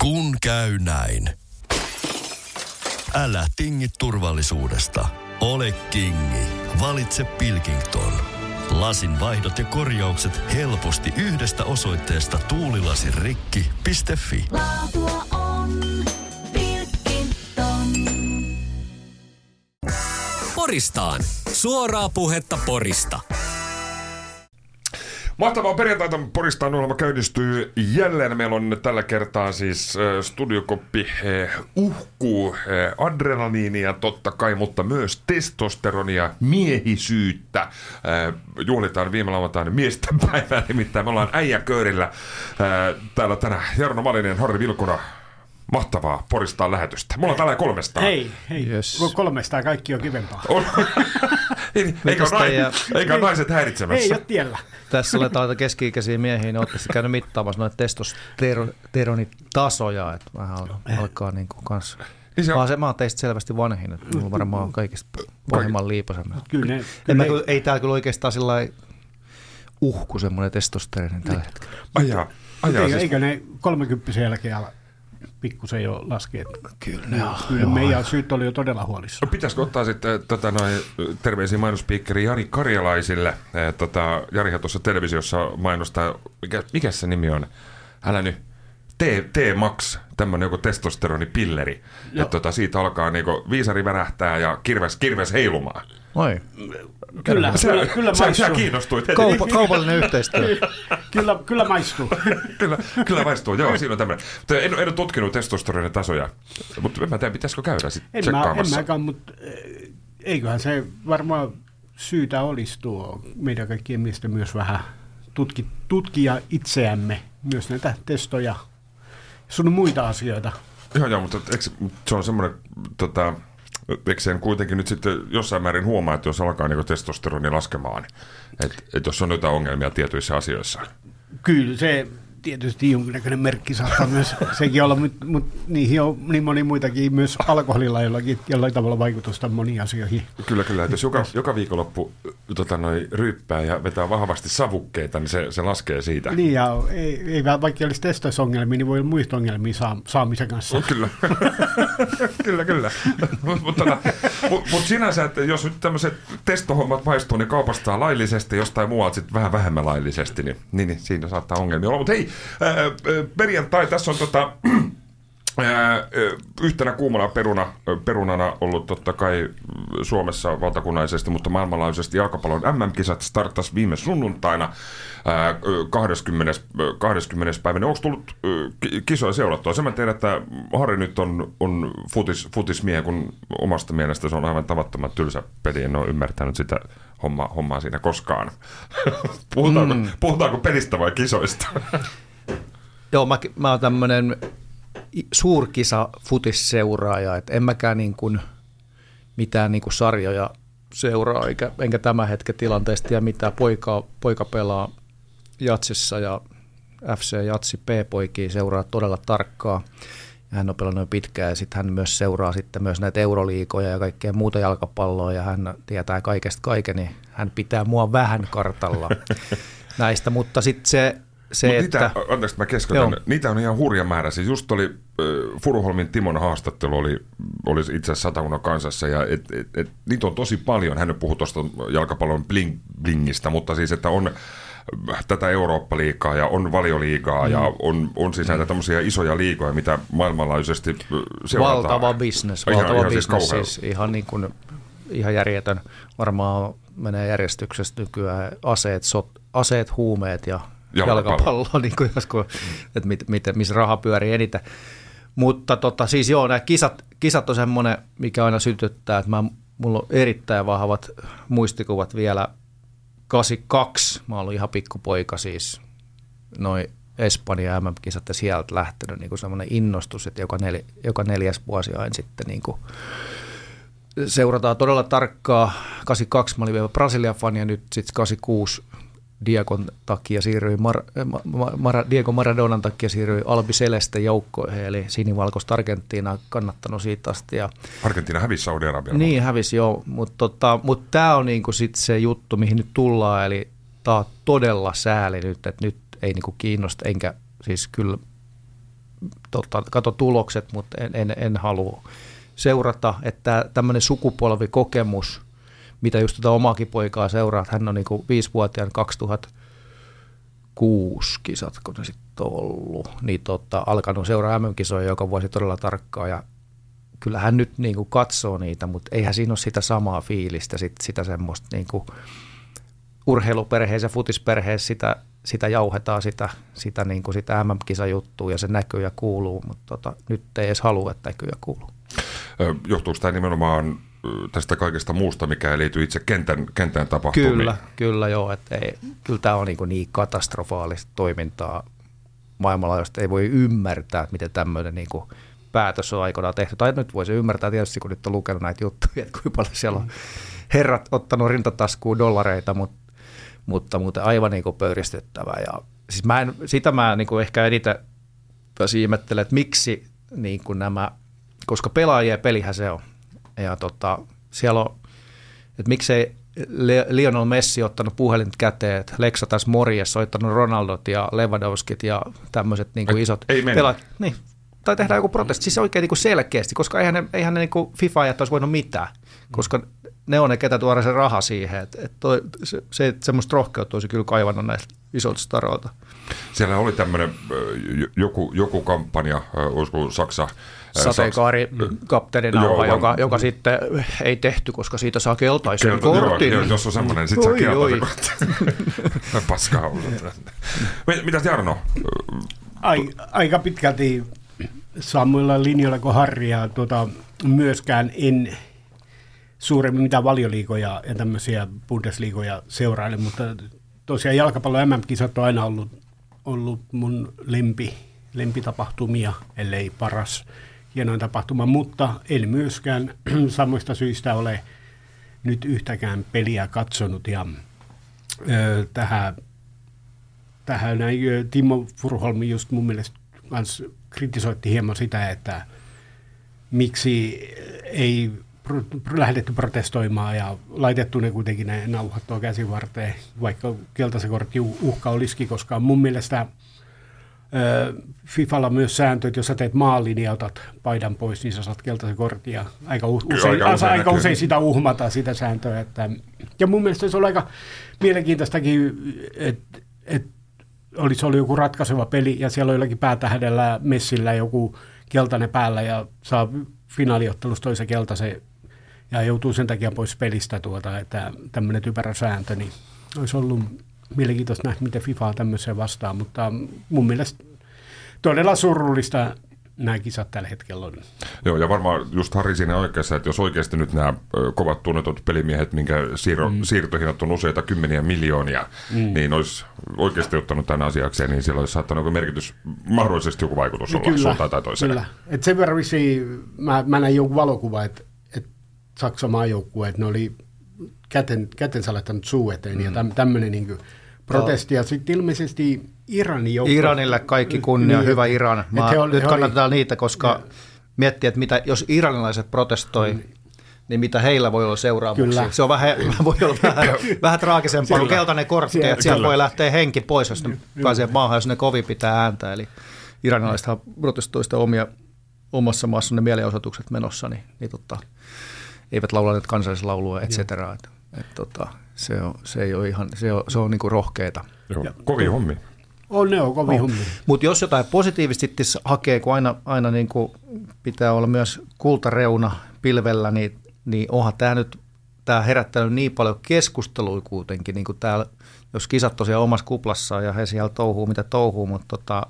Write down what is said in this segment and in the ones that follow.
Kun käy näin. Älä tingi turvallisuudesta. Ole kingi. Valitse Pilkington. Lasin vaihdot ja korjaukset helposti yhdestä osoitteesta tuulilasirikki.fi. Laatua on Pilkington. Poristaan. Suoraa puhetta Porista. Mahtavaa perjantaita Poristaan ohjelma käynnistyy jälleen. Meillä on tällä kertaa siis äh, studiokoppi äh, uhkuu äh, adrenaliinia totta kai, mutta myös testosteronia, miehisyyttä. Äh, juhlitaan viime lauantaina miesten päivää, nimittäin me ollaan äijäköörillä. Äh, täällä tänään Jarno Malinen, Harri Vilkuna, mahtavaa Poristaan lähetystä. Mulla on täällä kolmesta. Hei, hei. Yes. Kolmesta kaikki on kivempaa. On. Ei, eikä, Mitäs ole teidän- nai- eikä ole naiset häiritsemässä. Ei ole tiellä. Tässä oletaan keski-ikäisiä miehiä, niin olette käynyt mittaamassa noita testosteronitasoja, että vähän al- alkaa niin kuin kans. Niin se on- Mä, se, mä oon teistä selvästi vanhin, että mulla varmaan on kaikista pahimman liipasen. Kyllä ne, kyllä mä, ne, kyllä- ei täällä kyllä oikeastaan sillä uhku semmoinen testosteroni tällä hetkellä. Ajaa. Ajaa eikö, siis. eikö ne 30 jälkeen ala pikkusen jo laske? Kyllä ne on. Kyllä meidän syyt oli jo todella huolissa. No, Pitäisikö ottaa sitten äh, tota, noin, terveisiä mainospiikkeri Jari Karjalaisille. Äh, Tota, Jarihan tuossa televisiossa mainostaa, mikä, mikä se nimi on? Älä nyt. T, T-Max, tämmöinen joku testosteronipilleri. Että tota, siitä alkaa niinku viisari värähtää ja kirves, kirves heilumaan. Oi. Kyllä, Sä, kyllä, kyllä sä, sä maistuu. kiinnostuit heti. Kaupa, kaupallinen yhteistyö. Kyllä, kyllä maistuu. kyllä, kyllä maistuu. Joo, siinä on tämmöinen. Mutta En, en ole tutkinut testosteronin tasoja, mutta en mä tiedä, pitäisikö käydä sitten En, mä, en tsekkaamassa. mäkään, mutta eh, eiköhän se varmaan syytä olisi tuo meidän kaikkien miesten myös vähän tutki, tutkia itseämme, myös näitä testoja, sun muita asioita. Joo, joo, mutta eikö, se- se on semmoinen, tota, eikö sen kuitenkin nyt sitten jossain määrin huomaa, että jos alkaa niin testosteroni laskemaan, että et jos on jotain ongelmia tietyissä asioissa. Kyllä se tietysti jonkinnäköinen merkki saattaa myös sekin olla, mutta mut niihin on niin moni muitakin, myös alkoholilla jollakin, jollain tavalla vaikutusta moniin asioihin. Kyllä, kyllä. Että jos joka, joka viikonloppu tota, noi, ryyppää ja vetää vahvasti savukkeita, niin se, se laskee siitä. Niin ja ei, ei vaikka olisi testoisongelmia, niin voi olla muista ongelmia saa, saamisen kanssa. No, kyllä. kyllä, kyllä. Mutta mut, tota, mut, mut sinänsä, että jos nyt tämmöiset testohommat maistuu, niin kaupastaa laillisesti, jostain muualta sitten vähän vähemmän laillisesti, niin, niin, niin siinä saattaa ongelmia olla. Mutta hei, perjantai, tässä on tota, yhtenä kuumana peruna, perunana ollut totta kai Suomessa valtakunnallisesti, mutta maailmanlaajuisesti jalkapallon MM-kisat startas viime sunnuntaina ää, 20. 20. päivänä. Onko tullut kisoja seurattua? Sen mä tiedän, että Harri nyt on, on futis, futismiehe, kun omasta mielestä se on aivan tavattoman tylsä peli. En ole ymmärtänyt sitä hommaa, hommaa siinä koskaan. puhutaanko, mm. puhutaanko pelistä vai kisoista? Joo, mä, mä oon tämmönen suurkisa futisseuraaja, että en mäkään niin kuin mitään niin kuin sarjoja seuraa, eikä, enkä tämän hetken tilanteesta tiedä mitään. Poika, poika pelaa Jatsissa ja FC Jatsi P-poikia seuraa todella tarkkaa. Ja hän on pelannut pitkään ja sitten hän myös seuraa sitten myös näitä euroliikoja ja kaikkea muuta jalkapalloa ja hän tietää kaikesta kaiken, niin hän pitää mua vähän kartalla näistä, mutta sitten se, se Mut että... niitä, anteeksi, mä keskeytän. Joo. Niitä on ihan hurja määrä. Siis just oli, äh, Furuholmin Timon haastattelu oli, oli itse asiassa satakunnan kansassa, ja et, et, et, niitä on tosi paljon. Hän puhui tuosta jalkapallon bling, blingistä, mutta siis, että on äh, tätä Eurooppa-liigaa ja on valioliigaa mm. ja on, on siis näitä tämmöisiä isoja liigoja, mitä maailmanlaajuisesti seurataan. Valtava business, Ihan- valtava ihan siis business, kauhea. siis, ihan, niin kuin, ihan järjetön. Varmaan menee järjestyksessä nykyään aseet, sot, aseet huumeet ja Jalkapallo. jalkapallo, niin kuin joskus, että mit, mit, missä raha pyörii eniten. Mutta tota, siis joo, nämä kisat, kisat on semmoinen, mikä aina sytyttää, että mä, mulla on erittäin vahvat muistikuvat vielä 82, mä olin ihan pikkupoika siis, noin Espanja MM-kisat ja sieltä lähtenyt niin kuin semmoinen innostus, että joka, nel, joka neljäs vuosi aina sitten niin kuin seurataan todella tarkkaa. 82 mä olin vielä Brasilian fani ja nyt sitten 86 Diegon takia siirryi Mar- Ma- Mar- Diego Maradonan takia siirryi Albi Celeste joukkoihin, eli sinivalkoista Argentiinaa kannattanut siitä asti. Ja Argentiina hävisi Saudi-Arabialle. niin hävisi joo, mutta tota, mut tämä on niinku sit se juttu, mihin nyt tullaan, eli tämä on todella sääli nyt, että nyt ei niinku kiinnosta, enkä siis kyllä tota, kato tulokset, mutta en, en, en halua seurata, että tämmöinen sukupolvikokemus, mitä just tätä omaakin poikaa seuraa, hän on niin viisivuotiaan 2006 kisat, kun ne sitten on ollut, niin tota, alkanut seuraa MM-kisoja joka vuosi todella tarkkaan ja kyllähän nyt niin kuin katsoo niitä, mutta eihän siinä ole sitä samaa fiilistä, sit, sitä semmoista niin kuin urheiluperheessä futisperheessä sitä, sitä jauhetaan, sitä, sitä, niin kuin sitä MM-kisajuttua ja se näkyy ja kuuluu, mutta tota, nyt ei edes halua, että näkyy ja kuuluu. Johtuuko tämä nimenomaan tästä kaikesta muusta, mikä ei liity itse kentän, kentän tapahtumiin? Kyllä, kyllä joo, että ei, kyllä tämä on niin, niin katastrofaalista toimintaa maailmanlaajuisesti, ei voi ymmärtää, miten tämmöinen niin kuin päätös on aikoinaan tehty. Tai nyt voisi ymmärtää tietysti, kun nyt on lukenut näitä juttuja, että kuinka paljon siellä on herrat ottanut rintataskuun dollareita, mutta, mutta muuten aivan niin kuin pöyristyttävää. Ja, siis mä en, sitä mä niin kuin ehkä eniten taas ihmettelen, että miksi niin kuin nämä, koska pelaajien pelihän se on. Ja tota, siellä on, että miksei Lionel Messi ottanut puhelimet käteen, että Lexatas Morjes soittanut Ronaldot ja Lewandowskit ja tämmöiset niin isot ei pelaajat. Niin, tai tehdään joku protesti, siis oikein niin selkeästi, koska eihän ne, eihän ne niin kuin FIFA-ajat olisi voinut mitään, koska ne on ne, ketä tuoda se raha siihen. Et, et toi, se, se, että semmoista rohkeutta olisi kyllä kaivannut näistä isolta staroilta. Siellä oli tämmöinen joku, joku kampanja, olisiko Saksa... ö, Sateenkaari kapteenina, Joo, joka, joka, joka sitten ei tehty, koska siitä saa keltaisen Kelta- kortin. joo, jos on semmoinen, sit saa Oi, oi. keltaisen Paskaa. Mi- Mitäs Jarno? Ai, aika pitkälti samoilla linjoilla kuin Harri ja tuota, myöskään en suuremmin mitään valioliigoja ja tämmöisiä Bundesliigoja seuraile, mutta tosiaan jalkapallon MM-kisat on aina ollut, ollut mun lempi, lempitapahtumia, ellei paras hienoin tapahtuma, mutta en myöskään samoista syistä ole nyt yhtäkään peliä katsonut. Ja ö, tähän tähän näin, Timo Furholmi just mun mielestä kritisoitti hieman sitä, että miksi ei lähdetty protestoimaan ja laitettu ne kuitenkin ne nauhat tuo käsivarteen, vaikka keltaisen kortti uhka olisikin, koska mun mielestä Fifalla myös sääntö, että jos sä teet maalin ja otat paidan pois, niin sä saat keltaisen kortin. Ja aika, u- Kyllä, usein, aika usein aika usein sitä uhmataan, sitä sääntöä. Että, ja mun mielestä se oli aika mielenkiintoistakin, että et, olisi ollut joku ratkaiseva peli ja siellä on jollakin päätähdellä Messillä joku keltainen päällä ja saa finaaliottelussa toisen keltaisen ja joutuu sen takia pois pelistä tuota, että tämmöinen typerä sääntö, niin olisi ollut mielenkiintoista nähdä, miten FIFA tämmöiseen vastaan, mutta mun mielestä todella surullista nämä kisat tällä hetkellä on. Joo, ja varmaan just Harri siinä oikeassa, että jos oikeasti nyt nämä kovat tunnetut pelimiehet, minkä siirro, mm. siirtohinnat on useita kymmeniä miljoonia, mm. niin olisi oikeasti ottanut tämän asiakseen, niin siellä olisi saattanut joku merkitys, mahdollisesti joku vaikutus olla suuntaan tai toiseen. Kyllä. Et sen verran vissiin, mä, mä näin jonkun valokuva, että et Saksan maajoukkue, että ne oli käten, kätensä laittanut suu eteen mm. ja täm, tämmöinen niin protesti. Ja sitten ilmeisesti Iranin joukkue... Iranille kaikki kunnia, Niin, hyvä Iran. Mä he oli- nyt he oli- niitä, koska Ja. miettii, että mitä, jos iranilaiset protestoi, niin mitä heillä voi olla seuraamuksia. Kyllä. Se on vähän, voi olla vähän, vähän traagisempaa kuin keltainen kortti, Siellä- että sieltä voi lähteä henki pois, jos ne pääsee maahan, jos ne kovin pitää ääntä. Eli iranilaisethan protestoi sitä omia, omassa maassa ne mielenosoitukset menossa, niin, niin tota, eivät laulaneet kansallislaulua, et cetera. Et, et, tota, se, on, se ei ole ihan, se on, se on niinku rohkeita. Joo, kovin hommi. On ne on kovin hommi. Mutta jos jotain positiivisesti hakee, kun aina, aina niin kuin pitää olla myös kultareuna pilvellä, niin, niin onhan tämä nyt tämä herättänyt niin paljon keskustelua kuitenkin, niin kuin täällä, jos kisat tosiaan omassa kuplassaan ja he siellä touhuu mitä touhuu, mutta tota,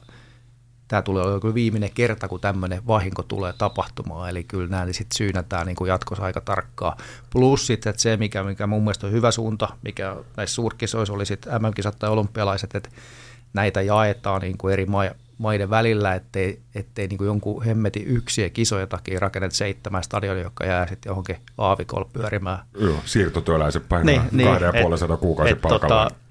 tämä tulee olla kyllä viimeinen kerta, kun tämmöinen vahinko tulee tapahtumaan, eli kyllä nämä sitten syynätään niin kuin jatkossa aika tarkkaa. Plus sitten että se, mikä, mikä mun mielestä on hyvä suunta, mikä näissä suurkisoissa oli sitten MM-kisat tai olympialaiset, että näitä jaetaan niin kuin eri ma- maiden välillä, ettei, ettei niin kuin jonkun hemmeti yksiä kisoja takia rakenneta seitsemän stadionia, jotka jää sitten johonkin aavikolla pyörimään. Joo, siirtotyöläiset painaa niin, kahden ja puolen sadan kuukausipalkalla. Tota,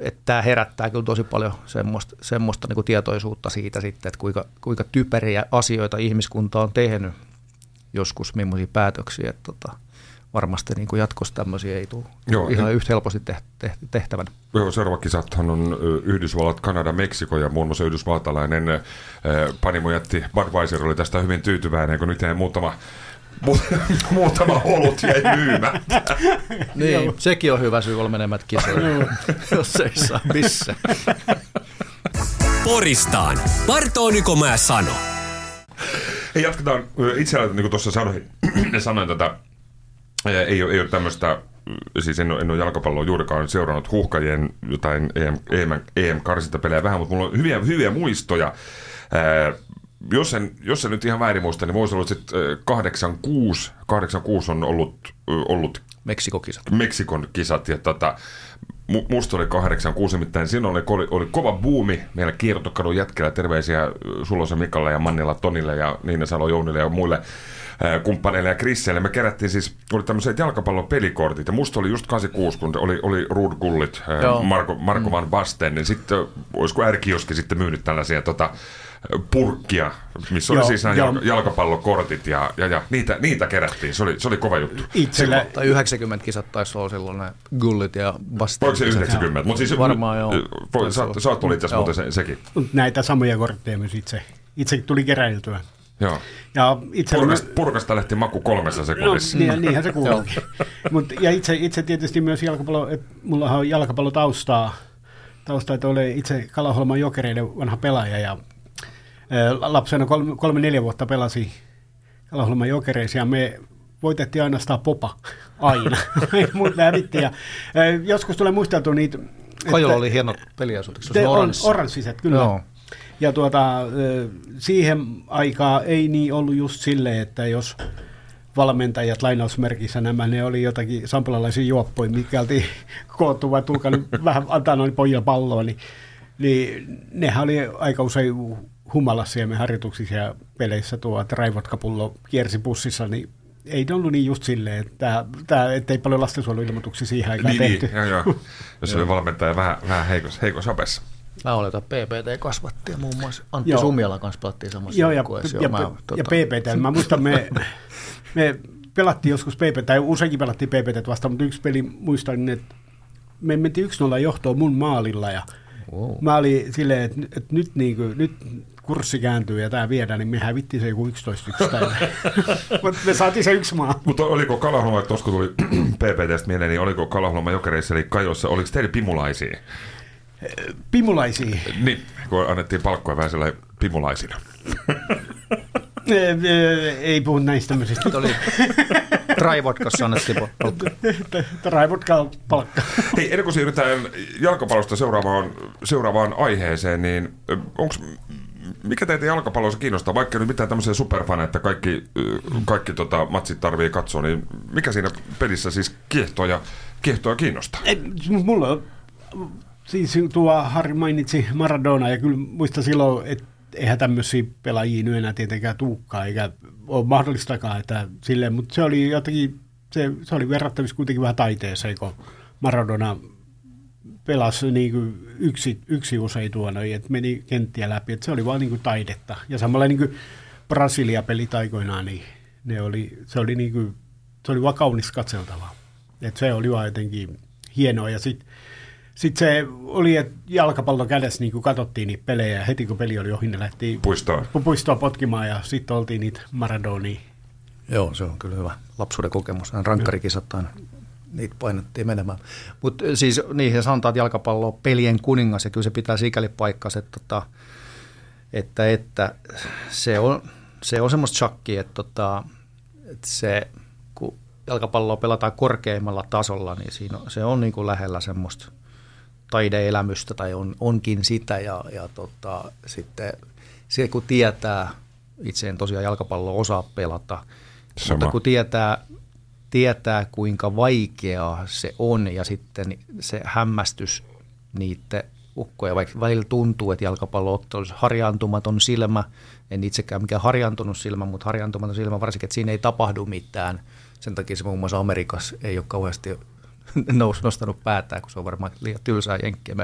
et, et tämä herättää kyllä tosi paljon semmoista, semmoista niin kuin tietoisuutta siitä sitten, että kuinka, kuinka typeriä asioita ihmiskunta on tehnyt joskus, millaisia päätöksiä. Et, tota, varmasti niin kuin jatkossa tämmöisiä ei tule Joo, ihan en- yhtä helposti teht- teht- tehtävän. Joo, seuraava kisathan on Yhdysvallat, Kanada, Meksiko ja muun muassa yhdysvaltalainen ö, panimo jätti Budweiser oli tästä hyvin tyytyväinen, kun nyt jäi muutama, mu- muutama olut jäi myymättä. Niin, sekin on hyvä syy olla menemät kisoihin, jos ei saa missä. Poristaan. Partooniko mä sano? Hei, jatketaan. Itse asiassa, niin kuin tuossa sanoin, sanoin tätä, ei ole, ei ole tämmöistä, siis en ole, en ole jalkapalloa juurikaan seurannut huuhkajien jotain EM, EM, EM-karsintapelejä vähän, mutta mulla on hyviä, hyviä muistoja. Ää, jos en, jos en nyt ihan väärin muista, niin voisi olla sitten 86, 86 on ollut, ollut Meksikokisat. Meksikon kisat ja tota, mu- musta oli 86, nimittäin siinä oli, oli, oli kova buumi meillä kiertokadun jätkellä. Terveisiä Sulosen Mikalle ja Mannilla Tonille ja Niina Salo Jounille ja muille kumppaneille ja Krisseille. Me kerättiin siis, oli tämmöiset jalkapallon pelikortit ja musta oli just 86, kun oli, oli Ruud Gullit, Joo. Marko, Marko mm. Van Basten, niin sitten olisiko R-kioski sitten myynyt tällaisia tota, purkkia, missä oli Joo, siis nämä joo. jalka- jalkapallokortit ja, ja, ja niitä, niitä kerättiin. Se oli, se oli kova juttu. Itsellä, Tai 90 kisat taisi olla silloin ne gullit ja bastet. Oliko se 90? Mutta siis, Varmaan joo. Voi, sä, sä oot itse asiassa se, sekin. näitä samoja kortteja myös itse. Itse tuli keräiltyä. Joo. Ja itse Purkasta, purkasta lähti maku kolmessa No, sekunnissa. niin, niinhän se kuuluu. Mut, ja itse, itse tietysti myös jalkapallo, että mulla on jalkapallotaustaa, taustaa, että olen itse Kalaholman jokereiden vanha pelaaja ja lapsena kolme, kolme neljä vuotta pelasi Kalaholman jokereissa ja me voitettiin ainoastaan popa aina. Hävittiin ja joskus tulee muisteltua niitä. Kajola että- oli eikö te se on oranssissa? oranssiset, kyllä. Joo. Ja tuota, siihen aikaan ei niin ollut just silleen, että jos valmentajat lainausmerkissä nämä, ne oli jotakin sampalalaisia juoppoja, mikä oltiin koottu vai tulkaa nyt vähän antaa noin pojille palloa, niin, niin nehän oli aika usein humalassa ja me harjoituksissa ja peleissä tuo raivotkapullo kiersi pussissa, niin ei ne ollut niin just silleen, että, tämä, ettei paljon lastensuojeluilmoituksia siihen aikaan Niin, niin, tehty. joo, joo. Jos oli valmentaja vähän, vähän heikos, heikos hapessa. Mä olen jota PPT kasvatti ja muun muassa Antti Joo. Summialan kanssa pelattiin samassa Joo, ja, joukkueessa. ja, Joo, mä, ja, tota, ja PPT. Mä muistan, me, me pelattiin joskus PPT, tai useinkin pelattiin PPT vastaan, mutta yksi peli muistan, että me mentiin 1-0 johtoon mun maalilla, ja Wow. mä olin silleen, että, että nyt, niin kuin, nyt kurssi kääntyy ja tämä viedään, niin me hävittiin se joku 11 yksi täällä. Mutta me saatiin se yksi maa. Mutta oliko Kalahloma, tuossa kun tuli PPTstä mieleen, niin oliko Kalahloma jokereissa eli Kajossa, oliko teillä pimulaisia? Pimulaisia. Niin, kun annettiin palkkoja vähän sellainen pimulaisina. Ei puhu näistä tämmöisistä. Oli Traivodkassa annettiin palkka. Raivotkaa palkka. Hei, ennen kuin siirrytään jalkapallosta seuraavaan, seuraavaan aiheeseen, niin onko mikä teitä jalkapallossa kiinnostaa, vaikka nyt mitään tämmöisiä superfaneja, että kaikki, kaikki tota, matsit tarvii katsoa, niin mikä siinä pelissä siis kiehtoo ja, kiehtoo ja kiinnostaa? Ei, mulla on, siis tuo Harri mainitsi Maradona ja kyllä muista silloin, että eihän tämmöisiä pelaajia nyt enää tietenkään tuukkaa, eikä ole mahdollistakaan, että silleen, mutta se oli jotenkin, se, se oli verrattavissa kuitenkin vähän taiteeseen, kun Maradona pelasi niin kuin yksi, yksi usein tuona, että meni kenttiä läpi, että se oli vaan niin kuin taidetta. Ja samalla niin kuin Brasilia-pelit aikoinaan, niin ne oli, se oli niin kuin, se oli vaan kaunis katseltavaa. Et se oli vaan jotenkin hienoa. Ja sitten sit se oli, että jalkapallo kädessä niin katsottiin niitä pelejä ja heti kun peli oli ohi, ne lähti Puistoon. pu- puistoon potkimaan ja sitten oltiin niitä Maradonia. Joo, se on kyllä hyvä lapsuuden kokemus. Nämä Rankkarikisat aina niitä painettiin menemään. Mutta siis niihin sanotaan, että jalkapallo on pelien kuningas ja kyllä se pitää sikäli paikkansa, että, tota, että, että se on, se on semmoista shakkia, että, tota, että se, kun jalkapalloa pelataan korkeimmalla tasolla, niin siinä on, se on niin kuin lähellä semmoista taideelämystä tai on, onkin sitä ja, ja tota, sitten se kun tietää, itse en tosiaan jalkapalloa osaa pelata, Sama. mutta kun tietää, tietää kuinka vaikeaa se on ja sitten se hämmästys niiden ukkoja, vaikka välillä tuntuu, että jalkapallo olisi harjaantumaton silmä, en itsekään mikään harjaantunut silmä, mutta harjaantumaton silmä varsinkin, että siinä ei tapahdu mitään. Sen takia se muun muassa Amerikassa ei ole kauheasti nostanut päätään, kun se on varmaan liian tylsää jenkkiä.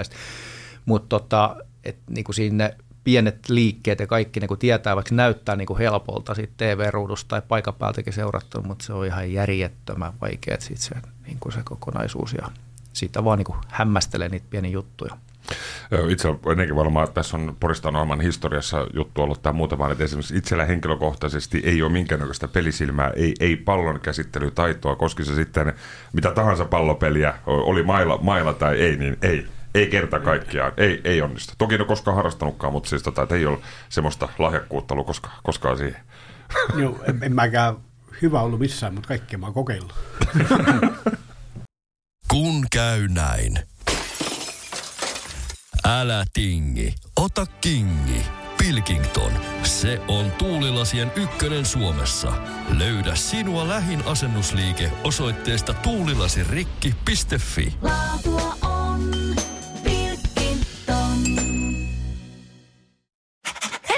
Mutta tota, et, niin kuin sinne pienet liikkeet ja kaikki niin kuin tietää, vaikka näyttää niin kuin helpolta siitä TV-ruudusta tai paikan päältäkin seurattu, mutta se on ihan järjettömän vaikea sit se, niin kuin se kokonaisuus ja siitä vaan niin kuin hämmästelee niitä pieniä juttuja. Itse ennenkin varmaan, tässä on Porista Norman historiassa juttu ollut tämä muutama, että esimerkiksi itsellä henkilökohtaisesti ei ole minkäännäköistä pelisilmää, ei, ei pallon käsittelytaitoa, koski se sitten mitä tahansa pallopeliä, oli mailla, mailla tai ei, niin ei. Ei kerta kaikkiaan, ei, ei onnistu. Toki en ole koskaan harrastanutkaan, mutta siis tota, ei ole semmoista lahjakkuutta ollut koskaan, koskaan siihen. Joo, en, en mäkään hyvä ollut missään, mutta kaikkea mä oon kokeillut. Kun käy näin. Älä tingi, ota kingi. Pilkington, se on tuulilasien ykkönen Suomessa. Löydä sinua lähin asennusliike osoitteesta tuulilasirikki.fi. Laatua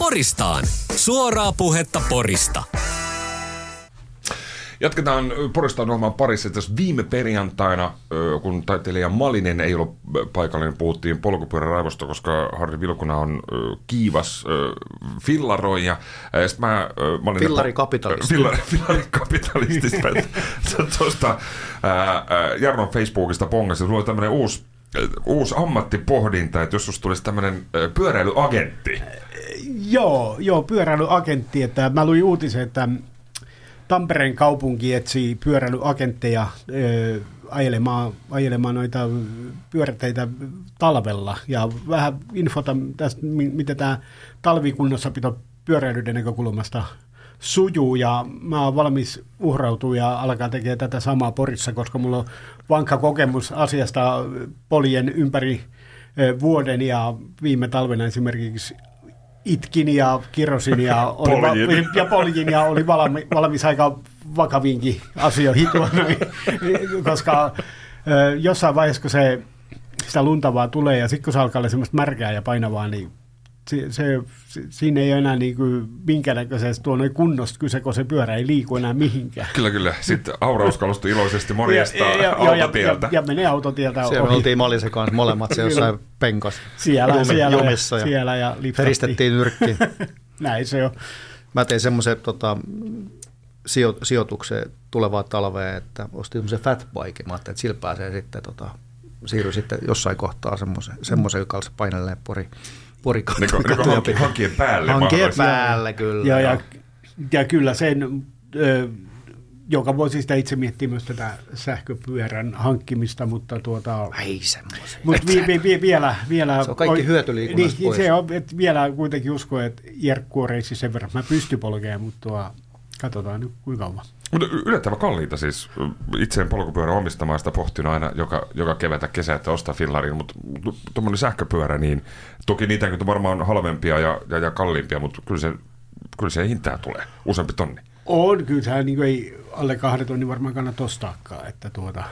Poristaan. Suoraa puhetta Porista. Jatketaan Porista ohjelman parissa. Tässä viime perjantaina, kun taiteilija Malinen ei ollut paikalla, niin puhuttiin polkupyöräraivosta, koska Harri Vilkuna on kiivas fillaroija. Ja sit mä, olin Fillarikapitalisti. Fillari, fillarikapitalisti. Tuosta Jarnon Facebookista pongasin. Sulla oli tämmöinen uusi uusi ammattipohdinta, että jos susta tulisi tämmöinen pyöräilyagentti. Joo, joo, pyöräilyagentti. Että mä luin uutisen, että Tampereen kaupunki etsii pyöräilyagentteja ajelemaan, ajelemaan noita pyöräteitä talvella. Ja vähän infota tästä, mi- miten tämä talvikunnossapito pyöräilyiden näkökulmasta sujuu ja mä oon valmis uhrautua ja alkaa tekemään tätä samaa Porissa, koska mulla on vankka kokemus asiasta poljen ympäri vuoden ja viime talvena esimerkiksi itkin ja kirosin ja, oli Poljin. ja poljin ja oli valmi, valmis aika vakaviinkin asioihin, tuonne, koska jossain vaiheessa, kun se, sitä lunta vaan tulee ja sitten kun se alkaa olla semmoista märkää ja painavaa, niin se, se, siinä ei ole enää niin kuin minkäännäköisesti tuo noin kunnosta kyse, kun se pyörä ei liiku enää mihinkään. Kyllä, kyllä. Sitten aurauskalustui iloisesti morjesta Ja- ja- ja- ja- autotieltä. Ja, ja menee autotieltä Siellä ohi. oltiin Malisen kanssa molemmat se jossain penkossa. Siellä, Jumi- siellä, jumissa ja, siellä ja lipsattiin. Heristettiin nyrkkiin. Näin se on. Mä tein semmoisen tota, sijo, sijoituksen tulevaa talveen, että ostin semmoisen fatbike. Mä ajattelin, että sillä pääsee sitten, tota, siirry sitten jossain kohtaa semmoisen, semmoisen joka olisi painelleen pori, pori Niin niin päälle. Mahdollisesti. päälle kyllä. Ja, ja, ja kyllä sen, ö, joka voisi sitä itse miettiä myös tätä sähköpyörän hankkimista, mutta tuota, Ei semmoisen. mutta vi, vi, vi, vielä, vielä... Se on kaikki hyötyliikunnasta niin, pois. Se on, että vielä kuitenkin usko, että Jerkku on reissi sen verran, että mä pystyn polkemaan, mutta tuo, katsotaan nyt kuinka kauan. Mutta yllättävän kalliita siis. Itse en polkupyörän omistamaan sitä pohtinut aina joka, joka kevätä kesä, että ostaa fillarin, mutta tuommoinen sähköpyörä, niin toki niitä on varmaan halvempia ja, ja, ja kalliimpia, mutta kyllä se, kyllä se hintää tulee, useampi tonni. On, kyllä sehän niin ei alle kahden tonnin varmaan kannata ostaakaan, että tuota,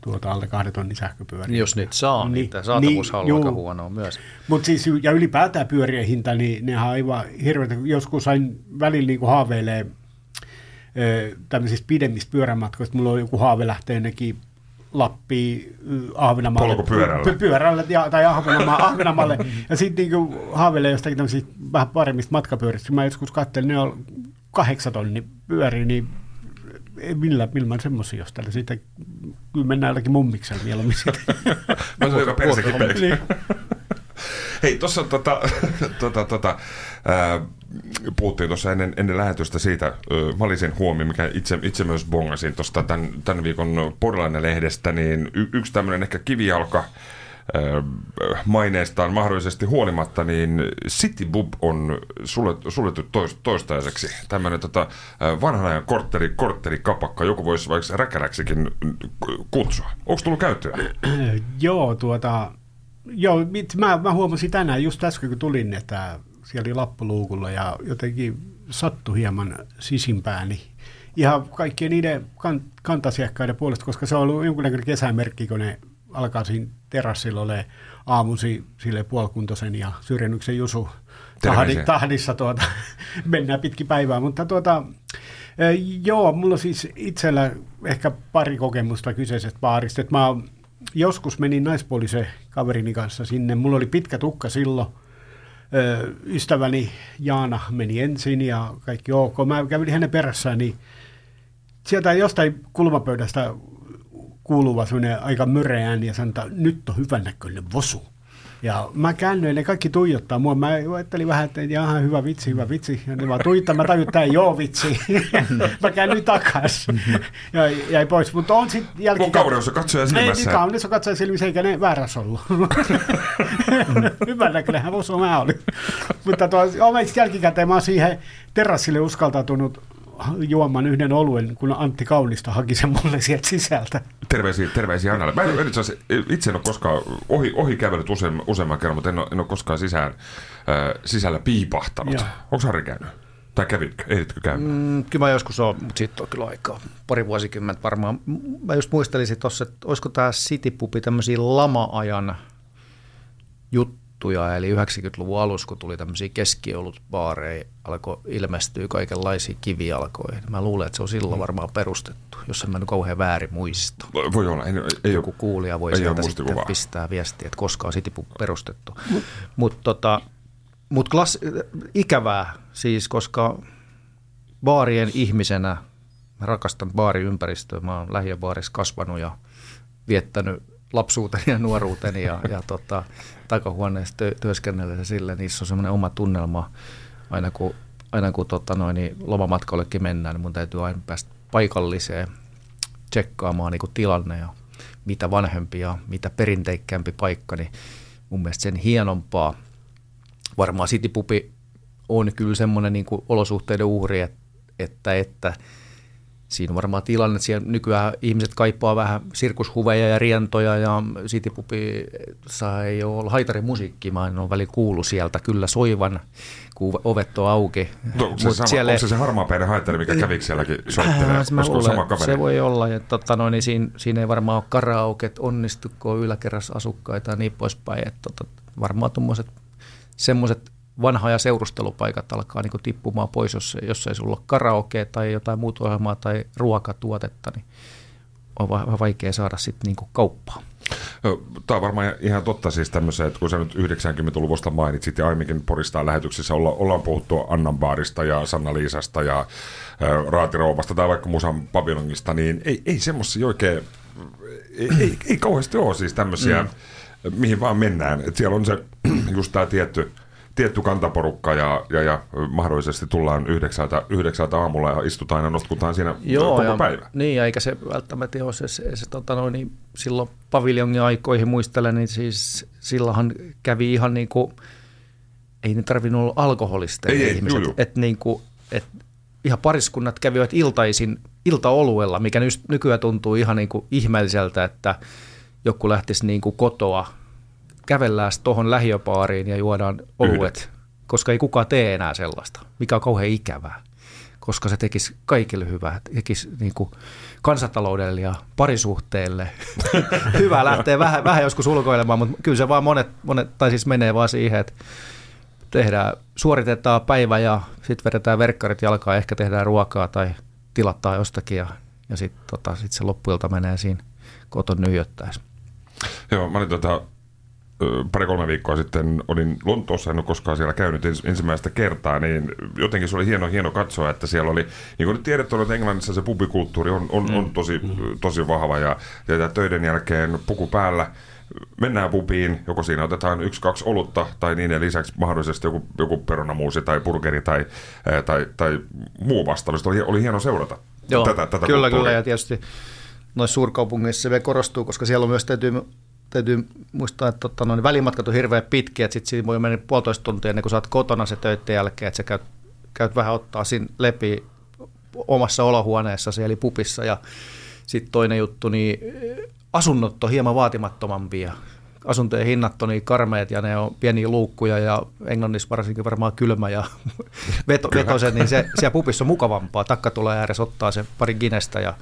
tuota alle kahden tonnin sähköpyöriä. Niin Jos niitä saa, niin, Niin, niitä saatavuus niin, on aika huonoa myös. Mutta siis, ja ylipäätään pyörien hinta, niin nehän on aivan hirveätä. Joskus sain välillä niin haaveilee tämmöisistä pidemmistä pyörämatkoista. Mulla on joku haave lähtee jonnekin Lappiin, ö, Ahvenanmaalle. Polkupyörällä. Py- pyörällä ja, tai Ahvenanmaa, Ahvenanmaalle. ja sitten niin haaveilee jostakin tämmöisistä vähän paremmista matkapyöristä. Mä joskus katselin, ne on kahdeksan tonni pyöriä, niin ei millä, millä semmoisia ostelen. Sitten kyllä mennään jollakin mummiksella mieluummin sitten. Mä sanoin joka perse kipeäksi. Niin. Hei, tuossa tota, tota, tota, ää, puhuttiin tuossa ennen, ennen lähetystä siitä ö, Malisen huomio, mikä itse, itse myös bongasin tuosta tämän, tämän viikon Porilainen-lehdestä, niin y, yksi tämmöinen ehkä kivijalka maineestaan mahdollisesti huolimatta, niin City Bub on suljettu, suljettu tois, toistaiseksi. Tämmöinen tota, vanhan ajan kortteri, kortterikapakka, joku voisi vaikka räkäräksikin kutsua. Onko tullut käyttöä? Joo, tuota, Joo, mä, mä huomasin tänään just äsken, kun tulin, että siellä oli lappuluukulla ja jotenkin sattui hieman sisimpään, niin ihan kaikkien niiden kan, kantasiakkaiden puolesta, koska se on ollut jonkunnäköinen kesämerkki, kun ne alkaa siinä terassilla ole aamusi sille puolikuntoisen ja syrjennyksen Jusu tahdi, tahdissa tuota, mennään pitkin päivää, mutta tuota, joo, mulla on siis itsellä ehkä pari kokemusta kyseisestä baarista, että mä joskus menin naispuolisen kaverini kanssa sinne, mulla oli pitkä tukka silloin, ystäväni Jaana meni ensin ja kaikki ok. Mä kävin hänen perässään, niin sieltä jostain kulmapöydästä kuuluva semmoinen aika myreä ääni ja että nyt on hyvän näköinen vosu. Ja mä käännyin, ne kaikki tuijottaa mua. Mä ajattelin vähän, että jaha, hyvä vitsi, hyvä vitsi. Ja ne vaan tuijottaa, mä tajuin, että ei ole vitsi. mä käännyin takaisin ja jäi pois. Mutta on sitten Mun jälkikäteen... kauneus on katsoja Ei, silmässä. niin kaunis on katsoja silmissä, eikä ne väärässä ollut. Hyvän näköinenhän voisi mä olin. Mutta tuo, jälkikäteen mä oon siihen terassille uskaltautunut juomaan yhden oluen, kun Antti Kaunista haki sen mulle sieltä sisältä. Terveisiä, terveisiä Annalle. Mä en, en itse, asiassa- itse en ole koskaan ohi, ohi kävellyt usein, useamman kerran, mutta en ole, en ole koskaan sisään, äh, sisällä piipahtanut. Onko Harri käynyt? Tai kävitkö? Ehditkö käymään? Mm, kyllä mä joskus on, mutta siitä on kyllä aikaa. Pari vuosikymmentä varmaan. Mä just muistelisin tuossa, että olisiko tämä Citypubi tämmöisiä lama-ajan juttuja, eli 90-luvun alussa, kun tuli tämmöisiä keskiolutbaareja, alkoi ilmestyä kaikenlaisia kivijalkoja. Mä luulen, että se on silloin varmaan perustettu, jos en mä nyt kauhean väärin muista. Voi olla. Ei, ei Joku ole, kuulija voi ei sieltä sitten muistikuvaa. pistää viestiä, että koska on Citypub perustettu. Mutta tota, mut klass, ikävää siis, koska baarien ihmisenä mä rakastan baariympäristöä. Mä oon lähiöbaarissa kasvanut ja viettänyt lapsuuteni ja nuoruuteni ja, ja tota, takahuoneessa työskennellessä sille. Niissä on semmoinen oma tunnelma. Aina kun, aina kun tota noin, niin lomamatkallekin mennään, niin mun täytyy aina päästä paikalliseen tsekkaamaan niin tilanne ja mitä vanhempi ja mitä perinteikkäämpi paikka, niin mun mielestä sen hienompaa. Varmaan Citypubi on kyllä semmoinen niin olosuhteiden uhri, et- että, että siinä on varmaan tilanne, että siellä nykyään ihmiset kaipaa vähän sirkushuveja ja rientoja ja Citypubi sai olla haitarimusiikki, mä en ole väliin kuullut sieltä kyllä soivan, kun ovet on auki. No, onko, se sama, siellä- onko se se harmaapäinen haittari, mikä kävikö sielläkin soittelee? Äh, mä Olisiko luulen, sama kaveri? Se voi olla, ja totta, noin, niin siinä, siinä ei varmaan ole karaoket onnistu, kun on yläkerrassa asukkaita ja niin poispäin. Että, tota, varmaan tuommoiset semmoiset vanha- ja seurustelupaikat alkaa niin tippumaan pois, jos, jos ei sulla ole karaoke tai jotain muuta ohjelmaa tai ruokatuotetta, niin on vähän vaikea saada sitten niin kauppaa. Tämä on varmaan ihan totta siis tämmöisen, että kun sä nyt 90-luvusta mainitsit ja aiemminkin Poristaan lähetyksissä olla, ollaan puhuttu Annan baarista ja Sanna Liisasta ja ä, Raatirouvasta tai vaikka Musan pavilongista, niin ei, ei semmoisia oikein, ei, ei, ei kauheasti ole siis tämmöisiä, mm. mihin vaan mennään. Et siellä on se just tämä tietty, tietty kantaporukka ja, ja, ja mahdollisesti tullaan yhdeksältä, yhdeksältä aamulla ja istutaan ja nostutaan siinä koko ja, päivä. Niin, eikä se välttämättä ole se, se, se tota noin, niin silloin paviljongin aikoihin muistelen, niin siis silloinhan kävi ihan niin kuin, ei ne tarvinnut olla alkoholisteja Ei, ei, ihmiset. juu, juu. Et niin kuin, et ihan pariskunnat kävivät iltaisin iltaoluella, mikä nykyään tuntuu ihan niin kuin ihmeelliseltä, että joku lähtisi niin kuin kotoa, kävellään tuohon lähiöpaariin ja juodaan oluet, koska ei kukaan tee enää sellaista, mikä on kauhean ikävää koska se tekisi kaikille hyvää, tekisi niin kuin kansantaloudelle ja parisuhteelle hyvä lähteä vähän, vähän joskus ulkoilemaan, mutta kyllä se vaan monet, monet, tai siis menee vaan siihen, että tehdään, suoritetaan päivä ja sitten vedetään verkkarit jalkaan, ehkä tehdään ruokaa tai tilattaa jostakin ja, ja sitten tota, sit se loppuilta menee siinä koton nyhjöttäessä. Joo, mä olin tota, pari-kolme viikkoa sitten olin Lontoossa, en ole koskaan siellä käynyt ens, ensimmäistä kertaa, niin jotenkin se oli hieno, hieno katsoa, että siellä oli, niin kuin nyt tiedetty, että Englannissa se pubikulttuuri on, on, on tosi, tosi vahva ja, ja, töiden jälkeen puku päällä, mennään pubiin, joko siinä otetaan yksi, kaksi olutta tai niin ja lisäksi mahdollisesti joku, joku perunamuusi tai burgeri tai, ää, tai, tai muu vastaavista. Oli, oli hieno seurata Joo, tätä, tätä kyllä, kulttuuria. kyllä, ja tietysti noissa suurkaupungeissa se vielä korostuu, koska siellä on myös täytyy, täytyy muistaa, että tota, noin välimatkat on hirveän pitkiä, että sitten siinä voi mennä puolitoista tuntia ennen kuin sä oot kotona se töiden jälkeen, että sä käyt, käyt vähän ottaa siinä lepi omassa olohuoneessasi, eli pupissa, ja sitten toinen juttu, niin asunnot on hieman vaatimattomampia. asuntojen hinnat on niin karmeet ja ne on pieniä luukkuja ja Englannissa varsinkin varmaan kylmä ja veto, vetosen, niin se siellä pubissa on mukavampaa. Takka tulee ääressä ottaa se pari ginestä ja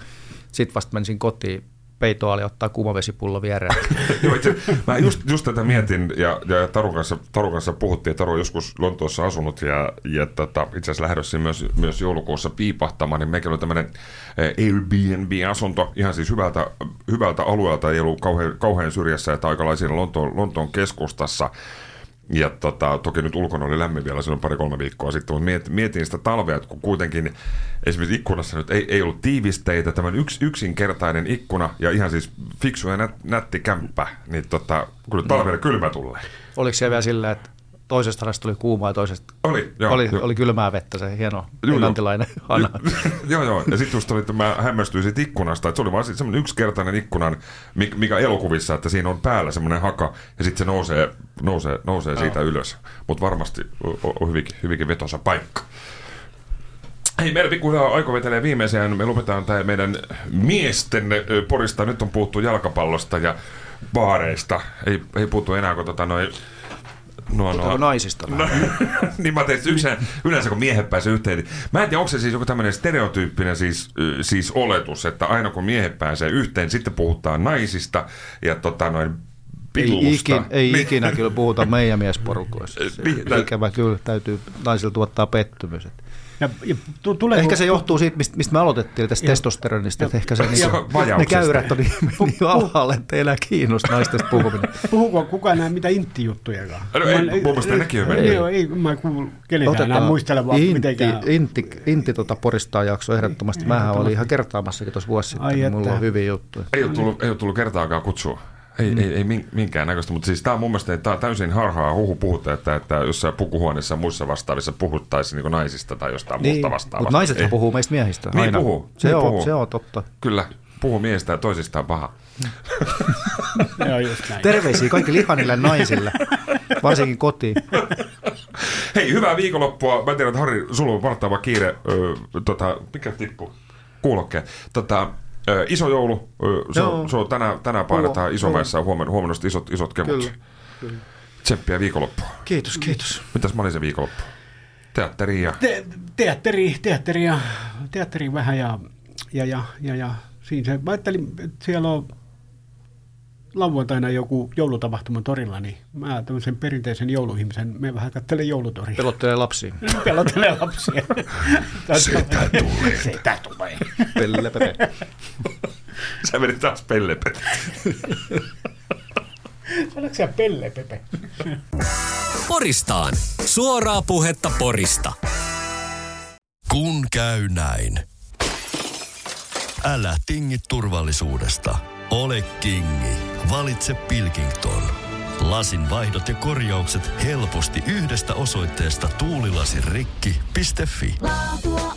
sitten vasta menisin kotiin peitoali ottaa kuumavesipullo viereen. Joo, itse, mä just, just tätä mietin ja, ja Tarun, kanssa, Tarun kanssa puhuttiin, Taru on joskus Lontoossa asunut ja, ja tota, itse asiassa lähdössä myös, myös joulukuussa piipahtamaan, niin meillä oli tämmöinen Airbnb-asunto ihan siis hyvältä, hyvältä alueelta, ei ollut kauhean, kauhean syrjässä, että aika siinä Lontoon, Lontoon keskustassa. Ja tota, toki nyt ulkona oli lämmin vielä silloin pari-kolme viikkoa sitten, mutta mietin, mietin sitä talvea, että kun kuitenkin esimerkiksi ikkunassa nyt ei, ei ollut tiivisteitä, tämän yks, yksinkertainen ikkuna ja ihan siis fiksu ja nät, nätti kämppä, niin tota, kun talvella kylmä tulee. Oliko se vielä sillä, että toisesta rannasta oli kuumaa ja toisesta Oli, joo, oli, joo. oli kylmää vettä, se hieno joo. englantilainen hana. joo, joo. Ja sitten just oli, että mä hämmästyin siitä ikkunasta, että se oli vaan semmoinen yksinkertainen ikkunan, mikä, elokuvissa, että siinä on päällä semmoinen haka, ja sitten se nousee, nousee, nousee siitä ylös. Mutta varmasti on, hyvinkin, hyvinkin vetosa paikka. Hei, meillä pikkuhiljaa aika vetelee viimeiseen. Me lopetetaan tämä meidän miesten porista. Nyt on puhuttu jalkapallosta ja baareista. Ei, ei puhuttu enää, kun tota noin... No, Puhutaanko naisista No, niin mä tein yleensä, yleensä kun miehet pääsee yhteen. niin- Mä en tiedä, onko se siis joku tämmöinen stereotyyppinen siis, siis oletus, että aina kun miehet pääsee yhteen, sitten puhutaan naisista ja tota noin Ei, pillusta. ikin, ei Niin. ikinä kyllä puhuta meidän miesporukoissa. Niin, Ikävä kyllä, täytyy naisilla tuottaa pettymys. että- Ja, ja tu- tulee, Ehkä se johtuu siitä, mistä, mistä me aloitettiin tästä testosteronista, että ehkä se, Se niin, on ne käyrät on niin, niin alhaalle, että ei enää kiinnosta naistesta puhuminen. Puhuko kukaan enää mitä intti-juttujakaan? No ei, mun mielestä nekin on mennyt. Ei, ei, mä en kuulu kenenkään enää muistelevaa intti, mitenkään. intti, intti tota poristaa jakso ehdottomasti. Mähän olin ihan kertaamassakin tuossa vuosi sitten, mulla on hyviä juttuja. Ei ole tullut, ei ole tullut kertaakaan kutsua. Ei, mm. ei, ei min- minkään näköistä, mutta siis tämä on mun mielestä tää on täysin harhaa huhu puhuta, että, että jossain pukuhuoneessa ja muissa vastaavissa puhuttaisiin niin naisista tai jostain muusta vastaavasta. mutta naisethan Ei. puhuu meistä miehistä Niin aina. puhuu, Se, niin on, puhuu. se on totta. Kyllä, puhu miehistä ja toisistaan paha. Terveisiä kaikille ihanille naisille, varsinkin kotiin. Hei, hyvää viikonloppua. Mä tiedän, että Harri, sulla on vartaava kiire. Ö, tota, mikä tippu? Kuulokkeen. Tota, ö, iso joulu. Se, on, se on tänään, tänään painetaan Isomäessä ja huomenna, huomenna isot, isot kemut. Kyllä, kyllä. Tsemppiä viikonloppua. Kiitos, kiitos. Mitäs mä olin se viikonloppu? Teatteri ja... Te, teatteri, teatteri, ja, teatteri vähän ja, ja, ja, ja, ja siinä se, mä ajattelin, että siellä on lauantaina joku joulutapahtuma torilla, niin mä tämmöisen perinteisen jouluihmisen, me vähän katselen joulutoria. Pelottelee lapsia. Pelottelee lapsia. Setä tulee. Setä tulee. Pelle, pepe. Sä menit taas pellepet. Sanoitko sä Pelle Pepe? Poristaan. Suoraa puhetta Porista. Kun käy näin. Älä tingi turvallisuudesta. Ole kingi. Valitse Pilkington. Lasin vaihdot ja korjaukset helposti yhdestä osoitteesta tuulilasirikki.fi. Laatua